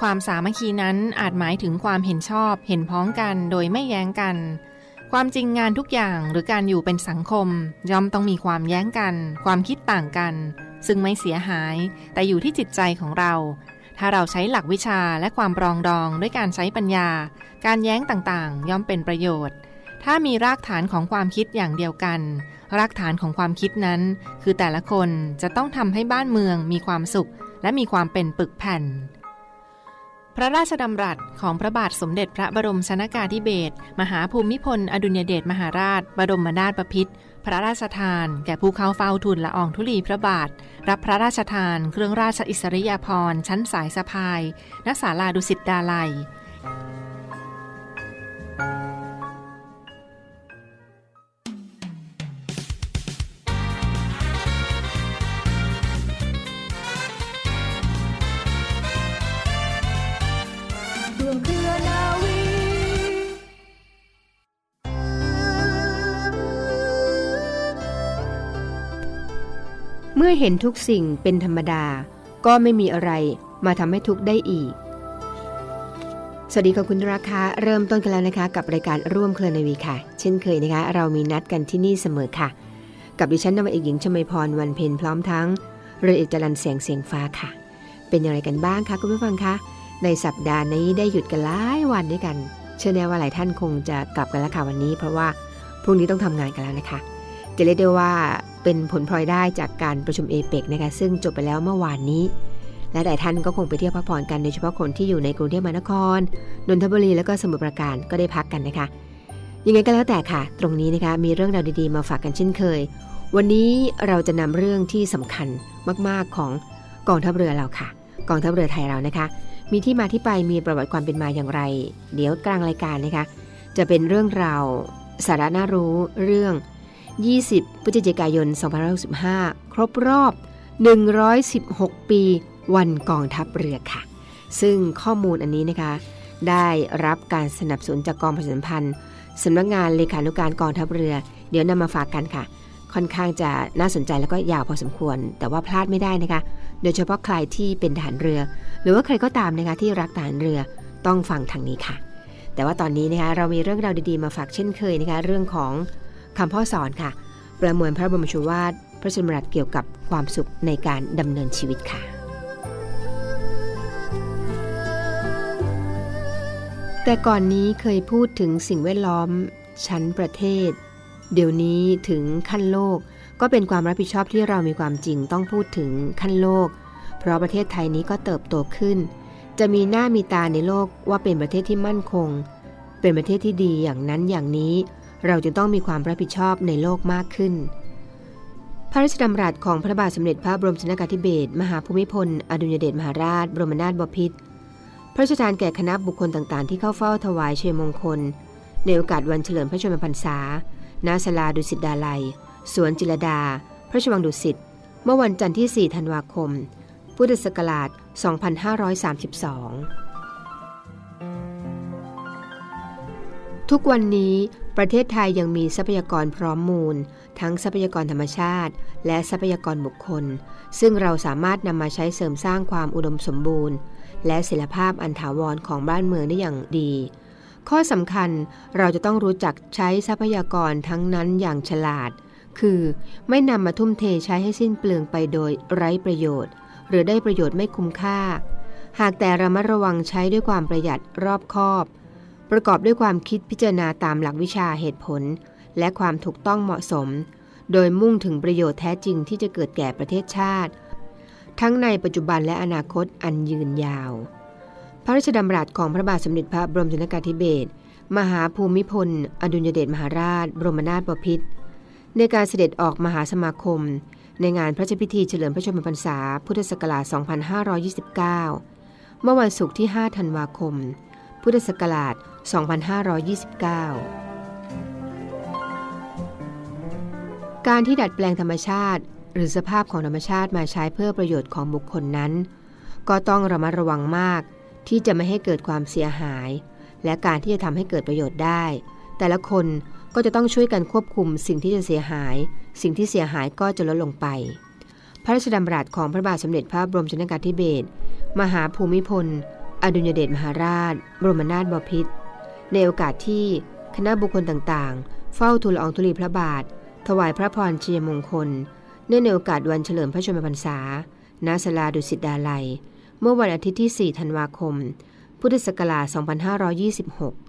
ความสามัคคีนั้นอาจหมายถึงความเห็นชอบเห็นพ้องกันโดยไม่แย้งกัน ความจริงงานทุกอย่างหรือการอยู่เป็นสังคม ย่อมต้องมีความแย้งกัน ความคิดต่างกัน ซึ่งไม่เสียหาย แต่อยู่ที่จิตใจของเรา ถ้าเราใช้หลักวิชาและความปรองดองด้วยการใช้ปัญญา การแย้งต่างๆ ย่อมเป็นประโยชน์ ถ้ามีรากฐานของความคิดอย่างเดียวกันรากฐานของความคิดนั้น คือแต่ละคนจะต้องทำให้บ้านเมืองมีความสุข และมีความเป็นปึกแผ่น พระราชดำรัสของพระบาทสมเด็จพระบรมชนากาธิเบศรมหาภูมิพล อดุลยเดชมหาราช บรมนาถบพิตรพระราชทาน แก่ผู้เข้าเฝ้าทูลละอองธุลีพระบาท รับพระราชทาน เครื่องราชอิสริยาภรณ์ชั้นสายสะพายณศาลาดุสิตดาลัย เมื่อเห็นทุกสิ่งเป็นธรรมดา ก็ไม่มีอะไรมาทำให้ทุกข์ได้อีก สวัสดีค่ะคุณราคาเริ่มต้นกันแล้วนะคะ กับรายการร่วมเคลนวีค่ะ เช่นเคยนะคะ เรามีนัดกันที่นี่เสมอค่ะ กับดิฉันนวเอกหญิงชมพรวันเพ็ญพร้อมทั้งเรือเอกจรันเสียงเสียงฟ้าค่ะ เป็นอย่างไรกันบ้างคะคุณผู้ฟังคะในสัปดาห์นี้ได้หยุดกันหลายวันด้วยกัน เชื่อแน่ว่าหลายท่านคงจะกลับกันแล้วค่ะวันนี้ เพราะว่าพรุ่งนี้ต้องทำงานกันแล้วนะคะ จะเรียกได้ว่า เป็นผลพลอยได้จากการประชุมเอเปกนะคะซึ่งจบไปแล้วเมื่อวานนี้ และหลายท่านก็คงไปเที่ยวพักผ่อนกันโดยเฉพาะคนที่อยู่ในกรุงเทพมหานครนนทบุรีแล้วก็สมุทรปราการก็ได้พักกันนะคะยังไงก็แล้วแต่ค่ะ ตรงนี้นะคะมีเรื่องราวดีๆมาฝากกันเช่นเคย วันนี้เราจะนำเรื่องที่สำคัญมากๆของกองทัพเรือเราค่ะ กองทัพเรือไทยเรานะคะ มีที่มาที่ไปมีประวัติความเป็นมาอย่างไร เดี๋ยวกลางรายการนะคะ จะเป็นเรื่องราวสาระน่ารู้เรื่อง 20พฤศจิกายน2565 ครบรอบ 116 ปี วันกองทัพเรือค่ะ ซึ่งข้อมูลอันนี้นะคะ ได้รับการสนับสนุนจากกองประชาสัมพันธ์สำนักงานเลขานุการกองทัพเรือ เดี๋ยวนำมาฝากกันค่ะ ค่อนข้างจะน่าสนใจแล้วก็ยาวพอสมควร แต่ว่าพลาดไม่ได้นะคะ โดยเฉพาะใครที่เป็นทหารเรือ หรือว่าใครก็ตามนะคะที่รักทหารเรือต้องฟังทางนี้ค่ะ แต่ว่าตอนนี้นะคะเรามีเรื่องราวดีๆมาฝากเช่นเคยนะคะเรื่องของ คำพ่อสอนค่ะ ประมวลพระบรมชวาทพระชนมรัตเกี่ยวกับความสุขในการดำเนินชีวิตค่ะ แต่ก่อนนี้เคยพูดถึงสิ่งแวดล้อม ชั้นประเทศ เดี๋ยวนี้ถึงขั้นโลก ก็เป็นความรับผิดชอบที่เรามีความจริงต้องพูดถึงขั้นโลก เพราะประเทศไทยนี้ก็เติบโตขึ้น จะมีหน้ามีตาในโลกว่าเป็นประเทศที่มั่นคง เป็นประเทศที่ดีอย่างนั้นอย่างนี้ เราจึงต้องมีความรับผิดชอบในโลกมากขึ้น พระราชดำรัสของพระบาทสมเด็จพระบรมชนกาธิเบศรมหาภูมิพล อดุลยเดชมหาราช บรมนาถบพิตรพระราชทานแก่คณะบุคคลต่างๆ ที่เข้าเฝ้าถวายเชยมงคล ในโอกาสวันเฉลิมพระชนมพรรษา ณ ศาลาดุสิตดาลัย สวนจิรดา พระชวังดุสิต เมื่อวันจันทร์ที่ 4 ธันวาคม พุทธศักราช 2532 ทุกวันนี้ประเทศไทยยังมีทรัพยากรพร้อมมูล ทั้งทรัพยากรธรรมชาติ และทรัพยากรบุคคล ซึ่งเราสามารถนำมาใช้เสริมสร้างความอุดมสมบูรณ์ และศิลภาพอันถาวรของบ้านเมืองได้อย่างดี ข้อสำคัญเราจะต้องรู้จักใช้ทรัพยากรทั้งนั้นอย่างฉลาด คือไม่นำมาทุ่มเทใช้ให้สิ้นเปลืองไปโดยไร้ประโยชน์ หรือได้ประโยชน์ไม่คุ้มค่า หากแต่ระมัดระวังใช้ด้วยความประหยัดรอบคอบ ประกอบด้วยความคิดพิจารณาตามหลักวิชาเหตุผล และความถูกต้องเหมาะสม โดยมุ่งถึงประโยชน์แท้จริงที่จะเกิดแก่ประเทศชาติ ทั้งในปัจจุบันและอนาคตอันยืนยาว พระราชดำรัสของพระบาทสมเด็จพระบรมชนกาธิเบศรมหาภูมิพล อดุลยเดชมหาราช บรมนาถบพิตรในการเสด็จออกมหาสมาคม ในงานพระราชพิธีเฉลิมพระชนมพรรษา พุทธศักราช 2529 เมื่อวันศุกร์ที่ 5 ธันวาคม พุทธศักราช 2529 การที่ดัดแปลงธรรมชาติ หรือสภาพของธรรมชาติมาใช้เพื่อประโยชน์ของบุคคลนั้น ก็ต้องระมัดระวังมาก ที่จะไม่ให้เกิดความเสียหาย และการที่จะทำให้เกิดประโยชน์ได้ แต่ละคนก็จะต้องช่วยกันควบคุมสิ่งที่จะเสียหาย สิ่งที่เสียหายก็จะลดลงไป พระราชดำรัสของพระบาทสมเด็จพระบรมชนกาธิเบศรมหาภูมิพล อดุลยเดชมหาราช บรมนาถบพิตร ในโอกาสที่คณะบุคคลต่างๆ เฝ้าทูลอองธุลีพระบาท ถวายพระพรชัยมงคล เนื่องในโอกาสวันเฉลิมพระชนมพรรษา ณ ศาลาดุสิตดาลัย เมื่อวันอาทิตย์ที่ 4 ธันวาคม พุทธศักราช 2526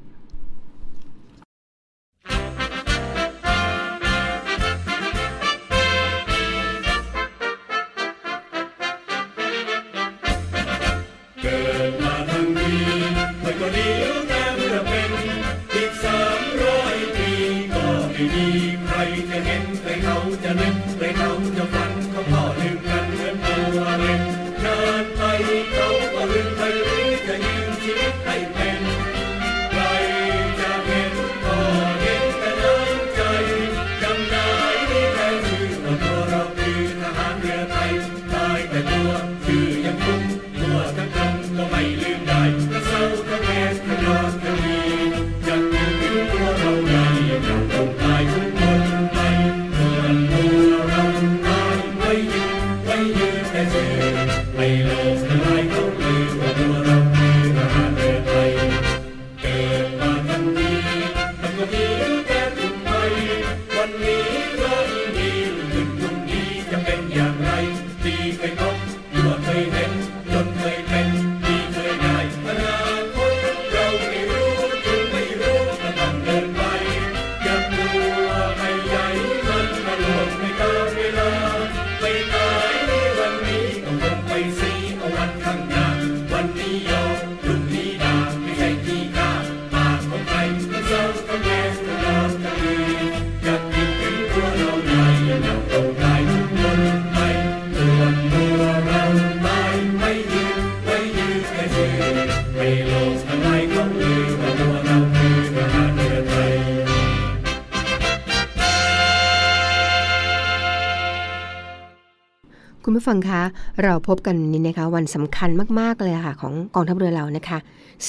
ฟังคะเราพบกันนนี้นะคะ วันสำคัญมากๆเลยค่ะ ของกองทัพเรือเรานะคะ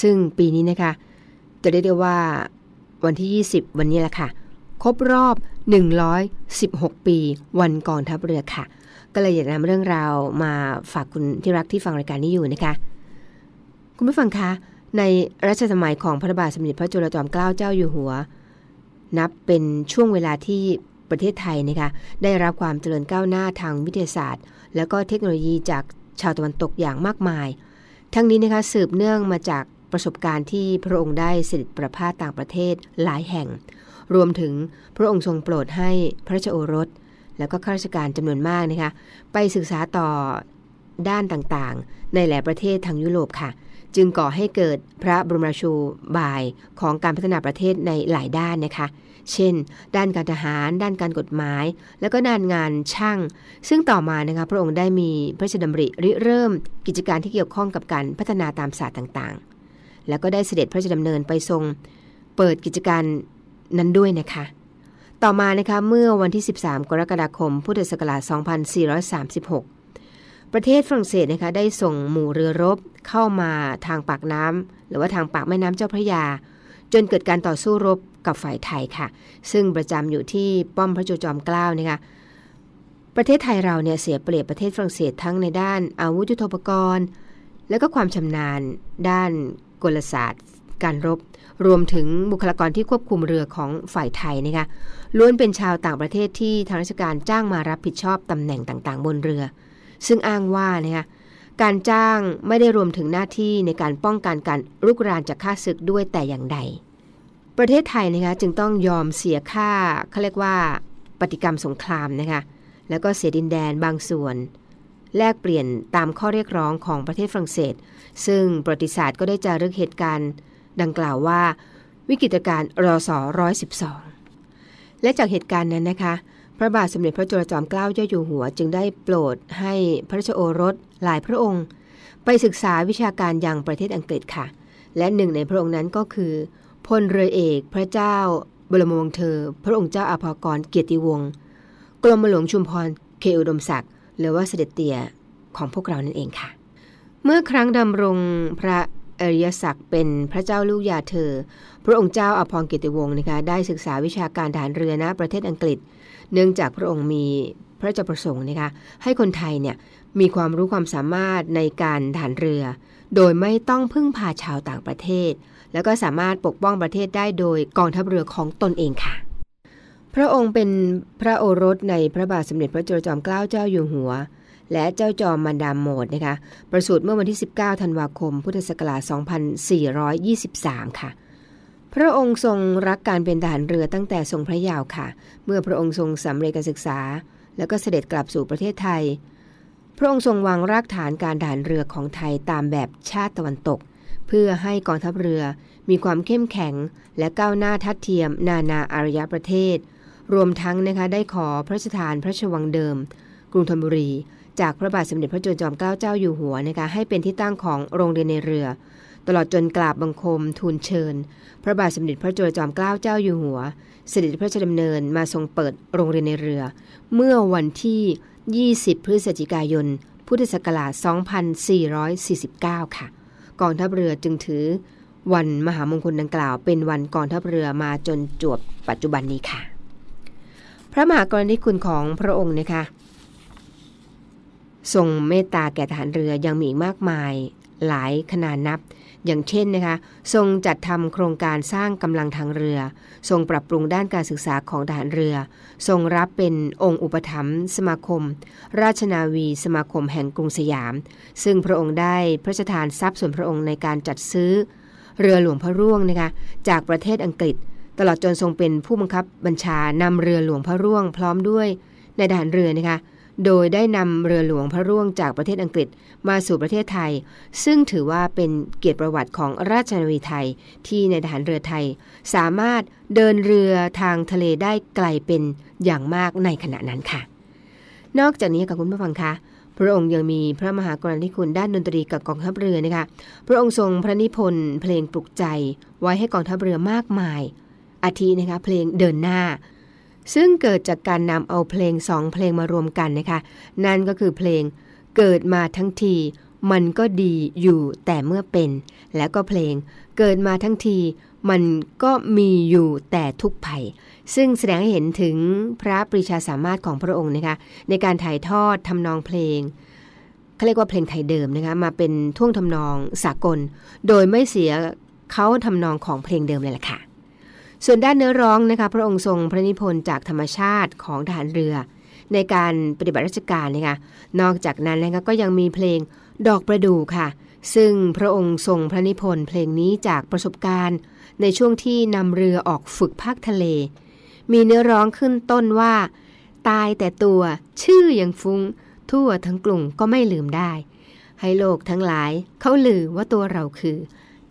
ซึ่งปีนี้นะคะ จะได้ได้ว่าวันที่ 20 วันนี้แหละค่ะ ครบรอบ 116 ปี วันกองทัพเรือค่ะ ก็เลยอยากนำเรื่องราวมาฝากคุณที่รักที่ฟังรายการนี้อยู่นะคะ คุณผู้ฟังคะในรัชสมัยของพระบาทสมเด็จพระจุลจอมเกล้าเจ้าอยู่หัว นับเป็นช่วงเวลาที่ ประเทศไทยนะคะได้รับความเจริญก้าวหน้าทางวิทยาศาสตร์ แล้วก็เทคโนโลยีจากชาวตะวันตกอย่างมากมาย ทั้งนี้นะคะสืบเนื่องมาจากประสบการณ์ที่พระองค์ได้เสด็จประพาสต่างประเทศหลายแห่ง รวมถึงพระองค์ทรงโปรดให้พระราชโอรส แล้วก็ข้าราชการจำนวนมากนะคะไปศึกษาต่อด้านต่างๆ ในหลายประเทศทางยุโรปค่ะ จึงก่อให้เกิดพระบรมราชูบายของการพัฒนาประเทศในหลายด้านนะคะ เช่น ด้านการทหาร ด้านการกฎหมาย แล้วก็ด้านงานช่าง ซึ่งต่อมานะคะพระองค์ได้มีพระราชดำริริเริ่ม กิจการที่เกี่ยวข้องกับการพัฒนาตามศาสตร์ต่างๆ แล้วก็ได้เสด็จพระราชดำเนินไปทรงเปิดกิจการนั้นด้วยนะคะต่อมานะคะเมื่อวันที่ 13 กรกฎาคม พุทธศักราช 2436 ประเทศฝรั่งเศสนะคะได้ส่งหมู่เรือรบเข้ามาทางปากน้ำหรือว่าทางปากแม่น้ำเจ้าพระยา จนเกิดการต่อสู้รบกับฝ่ายไทยค่ะ ซึ่งประจำอยู่ที่ป้อมพระจุลจอมเกล้านะคะประเทศไทยเราเนี่ยเสียเปรียบประเทศฝรั่งเศสทั้งในด้านอาวุธยุทโธปกรณ์ และก็ความชำนาญด้านกลศาสตร์ การรบ รวมถึงบุคลากรที่ควบคุมเรือของฝ่ายไทยนะคะล้วนเป็นชาวต่างประเทศที่ทางราชการจ้างมารับผิดชอบตำแหน่งต่างๆ บนเรือ ซึ่งอ้างว่านะคะ การจ้างไม่ได้รวมถึงหน้าที่ในการป้องกันการรุกรานจากข้าศึกด้วยแต่อย่างใด ประเทศไทยนะคะจึงต้องยอมเสียค่าเขาเรียกว่า ปฏิกรรมสงครามนะคะแล้วก็เสียดินแดนบางส่วน แลกเปลี่ยนตามข้อเรียกร้องของประเทศฝรั่งเศส ซึ่งประวัติศาสตร์ก็ได้จารึกเหตุการณ์ ดังกล่าวว่า วิกฤตการณ์รอสอ112 และจากเหตุการณ์นั้นนะคะ พระบาทสมเด็จพระจุลจอมเกล้าเจ้าอยู่หัว จึงได้โปรดให้พระราชโอรสหลายพระองค์ ไปศึกษาวิชาการยังประเทศอังกฤษค่ะ และหนึ่งในพระองค์นั้นก็คือพลเรือเอกพระเจ้าบรมวงศ์เธอ พระองค์เจ้าอาภากรเกียรติวงศ์กรมหลวงชุมพรเคอุดมศักดิ์หรือว่าเสด็จเตี่ยของพวกเรานั่นเองค่ะ เมื่อครั้งดำรงพระอริยศักดิ์เป็นพระเจ้าลูกยาเธอ ระองค์เจ้าอภรกียรติวงศ์นะคะได้ศึกษาวิชาการฐานเรือณประเทศอังกฤษ เนื่องจากพระองค์มีพระราชประสงค์นะคะให้คนไทยเนี่ยมีความรู้ความสามารถในการฐานเรือ โดยไม่ต้องพึ่งพาชาวต่างประเทศ แล้วก็สามารถปกป้องประเทศได้โดยกองทัพเรือของตนเองค่ะ พระองค์เป็นพระโอรสในพระบาทสมเด็จพระจุลจอมเกล้าเจ้าอยู่หัวและเจ้าจอมมันดามโหมดนะคะ ประสูติเมื่อวันที่ 19 ธันวาคม พุทธศักราช 2423 ค่ะ พระองค์ทรงรักการเป็นทหารเรือตั้งแต่ทรงพระยาวค่ะ เมื่อพระองค์ทรงสำเร็จการศึกษา แล้วก็เสด็จกลับสู่ประเทศไทย พระองค์ทรงวางรากฐานการทหารเรือของไทยตามแบบชาติตะวันตก เพื่อให้กองทัพเรือมีความเข้มแข็ง และก้าวหน้าทัดเทียม นานาอารยประเทศ รวมทั้งนะคะได้ขอพระราชทานพระชวังเดิม กรุงธนบุรี จากพระบาทสมเด็จพระจุลจอมเกล้าเจ้าอยู่หัวนะคะให้เป็นที่ตั้งของโรงเรียนในเรือ ตลอดจนกราบบังคมทูลเชิญ พระบาทสมเด็จพระจุลจอมเกล้าเจ้าอยู่หัว เสด็จพระราชดำเนินมาทรงเปิดโรงเรียนในเรือ เมื่อวันที่ 20 พฤศจิกายน พุทธศักราช 2449 ค่ะ กองทัพเรือจึงถือ วันมหามงคลดังกล่าว เป็นวันกองทัพเรือมาจนจวบปัจจุบันนี้ค่ะ พระมหากรณียคุณของพระองค์นะคะทรงเมตตาแก่ทหารเรือยังมีอีกมากมายหลายขนาดนับ อย่างเช่นนะคะ ทรงจัดทำโครงการสร้างกำลังทางเรือ ทรงปรับปรุงด้านการศึกษาของทหารเรือ ทรงรับเป็นองค์อุปถัมภ์สมาคม ราชนาวีสมาคมแห่งกรุงสยาม ซึ่งพระองค์ได้พระราชทานทรัพย์ส่วนพระองค์ในการจัดซื้อ เรือหลวงพระร่วงนะคะจากประเทศอังกฤษ ตลอดจนทรงเป็นผู้บังคับบัญชานำเรือหลวงพระร่วงพร้อมด้วยในทหารเรือนะคะ โดยได้นำเรือหลวงพระร่วงจากประเทศอังกฤษมาสู่ประเทศไทย ซึ่งถือว่าเป็นเกียรติประวัติของราชนาวีไทยที่ในทหารเรือไทย สามารถเดินเรือทางทะเลได้ไกลเป็นอย่างมากในขณะนั้นค่ะ นอกจากนี้กับคุณผู้ฟังคะพระองค์ยังมีพระมหากรณาธิคุณด้านดนตรีกับกองทัพเรือนะคะ พระองค์ทรงพระนิพนธ์เพลงปลุกใจไว้ให้กองทัพเรือมากมาย อาทินะคะเพลงเดินหน้า ซึ่งเกิดจากการนำเอาเพลงสองเพลงมารวมกันนะคะ นั่นก็คือเพลงเกิดมาทั้งที มันก็ดีอยู่แต่เมื่อเป็น แล้วก็เพลงเกิดมาทั้งทีมันก็มีอยู่แต่ทุกภัย ซึ่งแสดงให้เห็นถึงพระปรีชาสามารถของพระองค์นะคะในการถ่ายทอดทำนองเพลงเขาเรียกว่าเพลงไทยเดิมนะคะมาเป็นท่วงทำนองสากล โดยไม่เสียเขาทำนองของเพลงเดิมเลยล่ะค่ะ ส่วนด้านเนื้อร้องนะคะพระองค์ทรงพระนิพนธ์จากธรรมชาติของทหารเรือ ในการปฏิบัติราชการนะคะนอกจากนั้นนะคะก็ยังมีเพลงดอกประดู่ค่ะ ซึ่งพระองค์ทรงพระนิพนธ์เพลงนี้จากประสบการณ์ ในช่วงที่นำเรือออกฝึกภาคทะเล มีเนื้อร้องขึ้นต้นว่า ตายแต่ตัวชื่อยังฟุง้ง ทั่วทั้งกลุ่มก็ไม่ลืมได้ ให้โลกทั้งหลายเขาลือว่าตัวเราคือ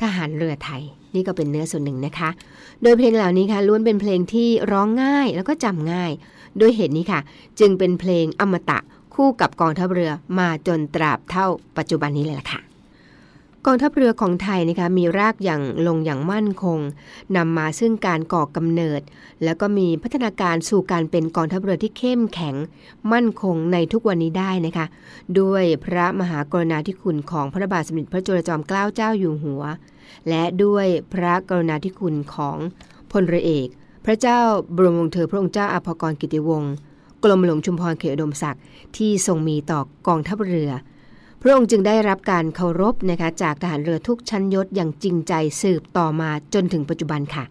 ทหารเรือไทย นี่ก็เป็นเนื้อส่วนหนึ่งนะคะ โดยเพลงเหล่านี้ค่ะล้วนเป็นเพลงที่ร้องง่ายแล้วก็จำง่ายด้วยเหตุนี้ค่ะ จึงเป็นเพลงอมตะคู่กับกองทัพเรือมาจนตราบเท่าปัจจุบันนี้เลยล่ะค่ะ กองทัพเรือของไทยนะคะมีรากอย่างลงอย่างมั่นคงนำมาซึ่งการก่อกำเนิด แล้วก็มีพัฒนาการสู่การเป็นกองทัพเรือที่เข้มแข็ง มั่นคงในทุกวันนี้ได้นะคะ ด้วยพระมหากรุณาธิคุณของพระบาทสมเด็จพระจุลจอมเกล้าเจ้าอยู่หัว และด้วยพระกรุณาธิคุณของพลเรือเอก พระเจ้าบรมวงศ์เธอพระองค์เจ้าอภากรกิติวงศ์กรมหลวงชุมพรเขตอุดมศักดิ์ที่ทรงมีต่อกองทัพเรือ พระองค์จึงได้รับการเคารพนะคะจากทหารเรือทุกชั้นยศอย่างจริงใจสืบต่อมาจนถึงปัจจุบันค่ะ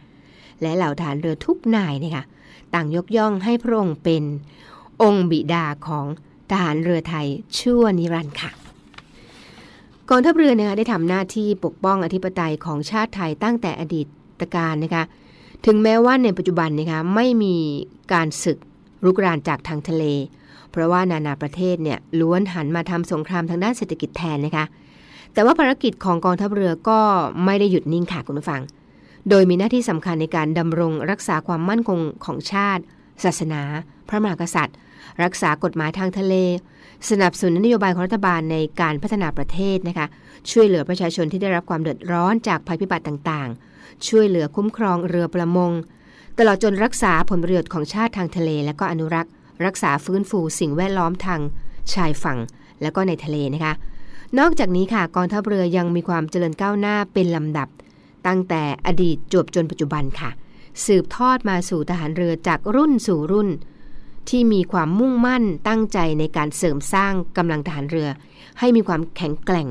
และเหล่าทหารเรือทุกนายนะคะต่างยกย่องให้พระองค์เป็นองค์บิดาของทหารเรือไทยชั่วนิรันดร์ค่ะกองทัพเรือนะคะได้ทำหน้าที่ปกป้องอธิปไตยของชาติไทยตั้งแต่อดีตการนะคะถึงแม้ว่าในปัจจุบันนะคะไม่มีการศึกรุกรานจากทางทะเล ราะว่านานาประเทศเนี่ยล้วนหันมาทำสงครามทางด้านเศรษฐกิจแทนนะคะ แต่ว่าภารกิจของกองทัพเรือก็ไม่ได้หยุดนิ่งค่ะคุณผู้ฟัง โดยมีหน้าที่สำคัญในการดำรงรักษาความมั่นคงของชาติ ศาสนา พระมหากษัตริย์ รักษากฎหมายทางทะเล สนับสนุนนโยบายของรัฐบาลในการพัฒนาประเทศนะคะ ช่วยเหลือประชาชนที่ได้รับความเดือดร้อนจากภัยพิบัติต่างๆ ช่วยเหลือคุ้มครองเรือประมง ตลอดจนรักษาผลประโยชน์ของชาติทางทะเล และก็อนุรักษ์ รักษาฟื้นฟูสิ่งแวดล้อมทางชายฝั่งและก็ในทะเลนะคะ นอกจากนี้ค่ะกองทัพเรือยังมีความเจริญก้าวหน้าเป็นลำดับ ตั้งแต่อดีตจวบจนปัจจุบันค่ะ สืบทอดมาสู่ทหารเรือจากรุ่นสู่รุ่น ที่มีความมุ่งมั่นตั้งใจในการเสริมสร้างกำลังทหารเรือ ให้มีความแข็งแกร่ง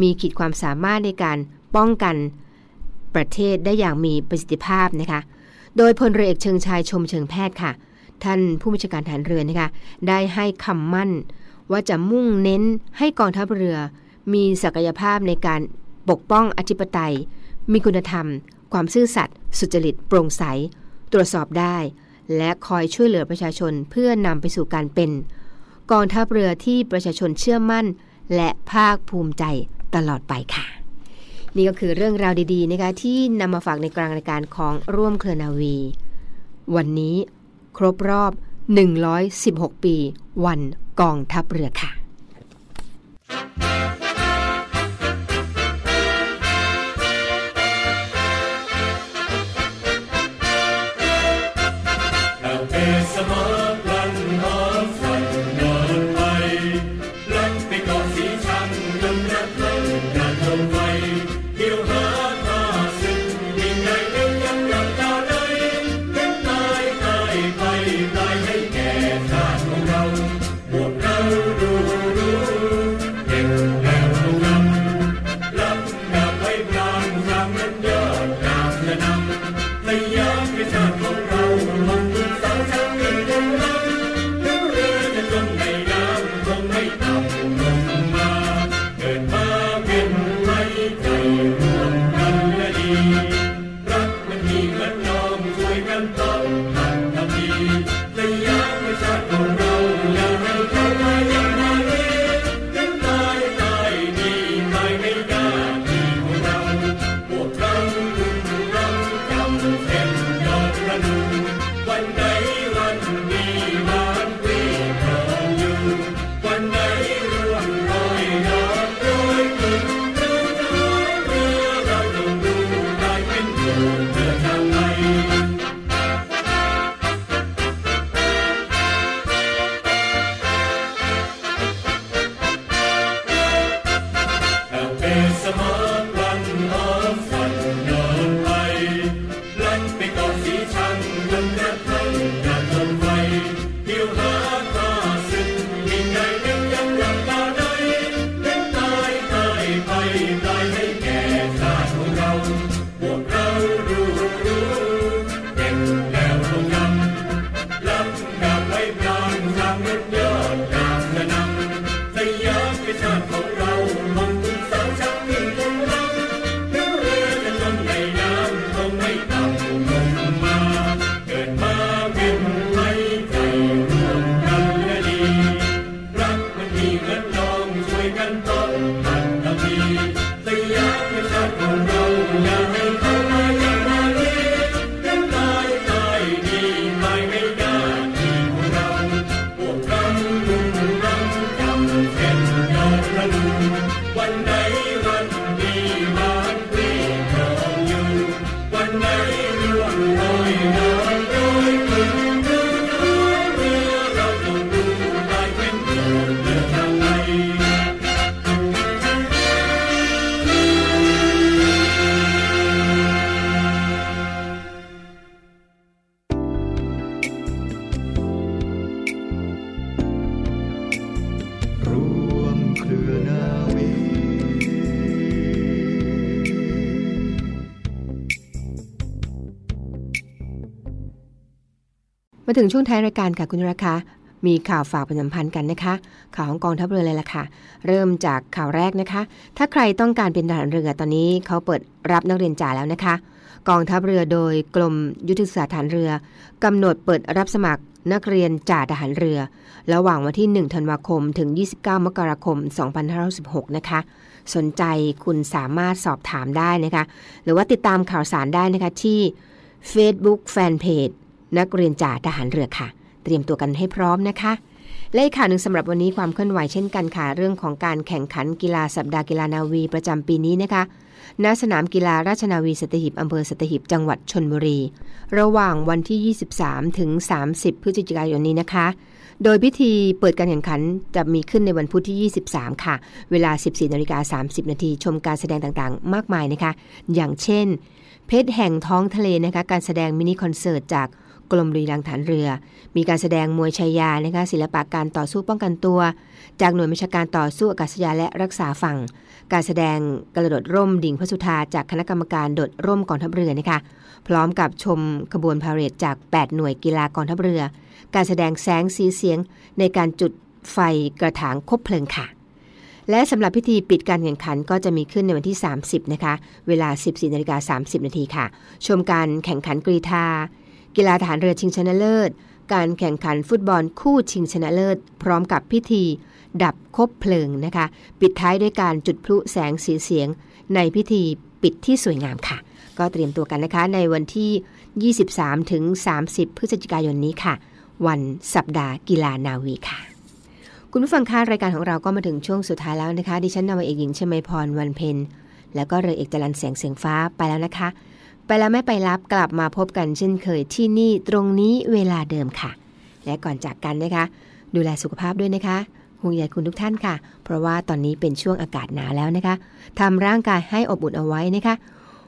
มีขีดความสามารถในการป้องกันประเทศได้อย่างมีประสิทธิภาพนะคะ โดยพลเรือเอกเชิงชายชมเชิงแพทย์ค่ะ ท่านผู้บัญชาการทหารเรือนะคะได้ให้คำมั่น ว่าจะมุ่งเน้นให้กองทัพเรือ มีศักยภาพในการปกป้องอธิปไตย มีคุณธรรม ความซื่อสัตย์สุจริตโปร่งใส ตรวจสอบได้ และคอยช่วยเหลือประชาชนเพื่อนำไปสู่การเป็น กองทัพเรือที่ประชาชนเชื่อมั่น และภาคภูมิใจตลอดไปค่ะ นี่ก็คือเรื่องราวดีๆนะคะที่นำมาฝากในกลางรายการของร่วมเครือนาวี วันนี้ ครบรอบ 116 ปี วันกองทัพเรือค่ะ มาถึงช่วงท้ายรายการค่ะคุณราคามีข่าวฝากประชาสัมพันธ์กันนะคะ ข่าวของกองทัพเรือเลยล่ะค่ะ เริ่มจากข่าวแรกนะคะ ถ้าใครต้องการเป็นทหารเรือตอนนี้เขาเปิดรับนักเรียนจ่าแล้วนะคะ กองทัพเรือโดยกรมยุทธศึกษาฐานเรือกำหนดเปิดรับสมัครนักเรียนจ่าทหารเรือ ระหว่างวันที่ 1 ธันวาคม ถึง 29 มกราคม 2516นะคะ สนใจคุณสามารถสอบถามได้นะคะ หรือว่าติดตามข่าวสารได้นะคะที่ Facebook Fanpage นักเรียนจ่าทหารเรือค่ะ เตรียมตัวกันให้พร้อมนะคะและอีกข่าวหนึ่งสำหรับวันนี้ความเคลื่อนไหวเช่นกันค่ะ เรื่องของการแข่งขันกีฬาสัปดาห์กีฬานาวีประจำปีนี้นะคะ ณ สนามกีฬาราชนาวีสัตหีบอำเภอสัตหีบจังหวัดชนบุรี ระหว่างวันที่ 23 ถึง 30 พฤศจิกายนนี้นะคะ โดยพิธีเปิดการแข่งขันจะมีขึ้นในวันพุธที่ 23 ค่ะ เวลา 14นาฬิกา30 นาทีชมการแสดงต่างๆ มากมายนะคะ อย่างเช่น เพชรแห่งท้องทะเลนะคะ การแสดงมินิคอนเสิร์ตจาก กรมรีลังฐานเรือ มีการแสดงมวยชายานะคะศิลปะการต่อสู้ป้องกันตัว จากหน่วยบัญชาการต่อสู้อากาศยานและรักษาฝั่ง การแสดงกระโดดร่มดิ่งพระสุธาจากคณะกรรมการโดดร่มกองทัพเรือนะคะพร้อมกับชมขบวนพาเหรดจาก 8 หน่วยกีฬากองทัพเรือ การแสดงแสงสีเสียงในการจุดไฟกระถางคบเพลิงค่ะและสำหรับพิธีปิดการแข่งขันก็จะมีขึ้นในวันที่ 30 นะคะ เวลา 14นาฬิกา30 นาทีค่ะ ชมการแข่งขันกรีธา กีฬาทหารเรือชิงชนะเลิศ การแข่งขันฟุตบอลคู่ชิงชนะเลิศ พร้อมกับพิธี ดับคบเพลิงนะคะ ปิดท้ายด้วยการจุดพลุแสงสีเสียง ในพิธีปิดที่สวยงามค่ะ ก็เตรียมตัวกันนะคะในวันที่ 23ถึง30 พฤศจิกายนนี้ค่ะ วันสัปดาห์กีฬานาวีค่ะคุณผู้ฟังคะรายการของเราก็มาถึงช่วงสุดท้ายแล้วนะคะ ดิฉันนาวเอกหญิงชมพรวันเพ็ญแล้วก็เรือเอกจรันแสงเสียงฟ้าไปแล้วนะคะ ไปแล้วไม่ไปรับกลับมาพบกันเช่นเคยที่นี่ตรงนี้เวลาเดิมค่ะ และก่อนจากกันนะคะ ดูแลสุขภาพด้วยนะคะห่วงใยคุณทุกท่านค่ะ เพราะว่าตอนนี้เป็นช่วงอากาศหนาวแล้วนะคะทำร่างกายให้อบอุ่นเอาไว้นะคะ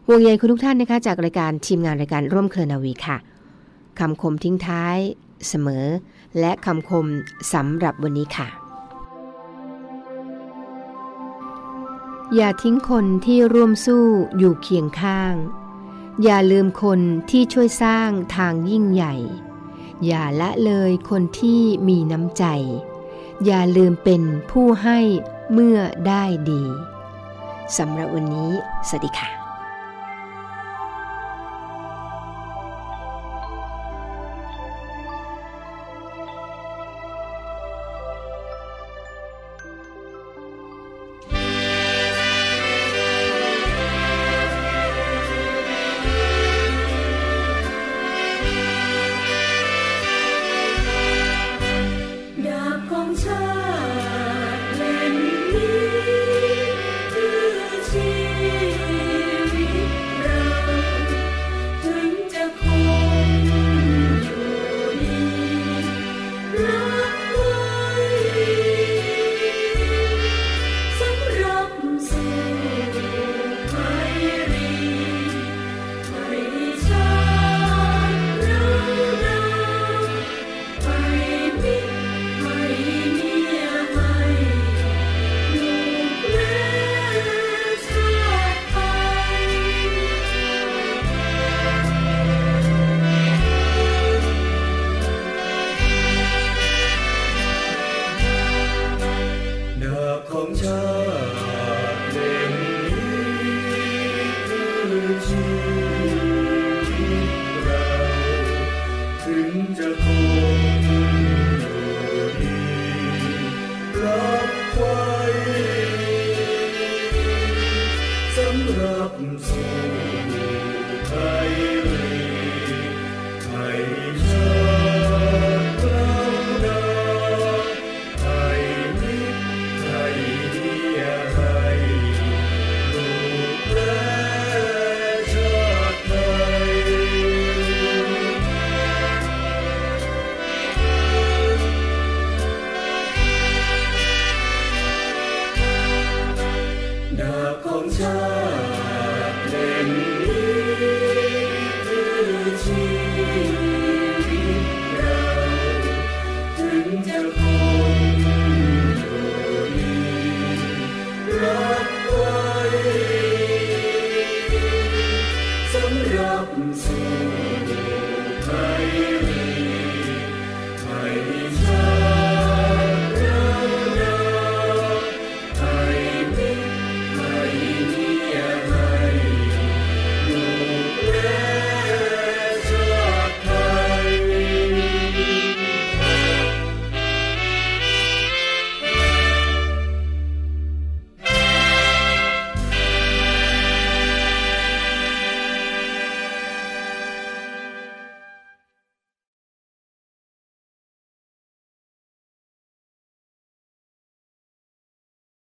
ห่วงใยคุณทุกท่านนะคะ จากรายการทีมงานรายการร่วมเครือนาวีค่ะคำคมทิ้งท้ายเสมอ และคำคมสำหรับวันนี้ค่ะ อย่าทิ้งคนที่ร่วมสู้อยู่เคียงข้าง อย่าลืมคนที่ช่วยสร้างทางยิ่งใหญ่ อย่าละเลยคนที่มีน้ำใจ อย่าลืมเป็นผู้ให้เมื่อได้ดี สำหรับวันนี้ สวัสดีค่ะ ห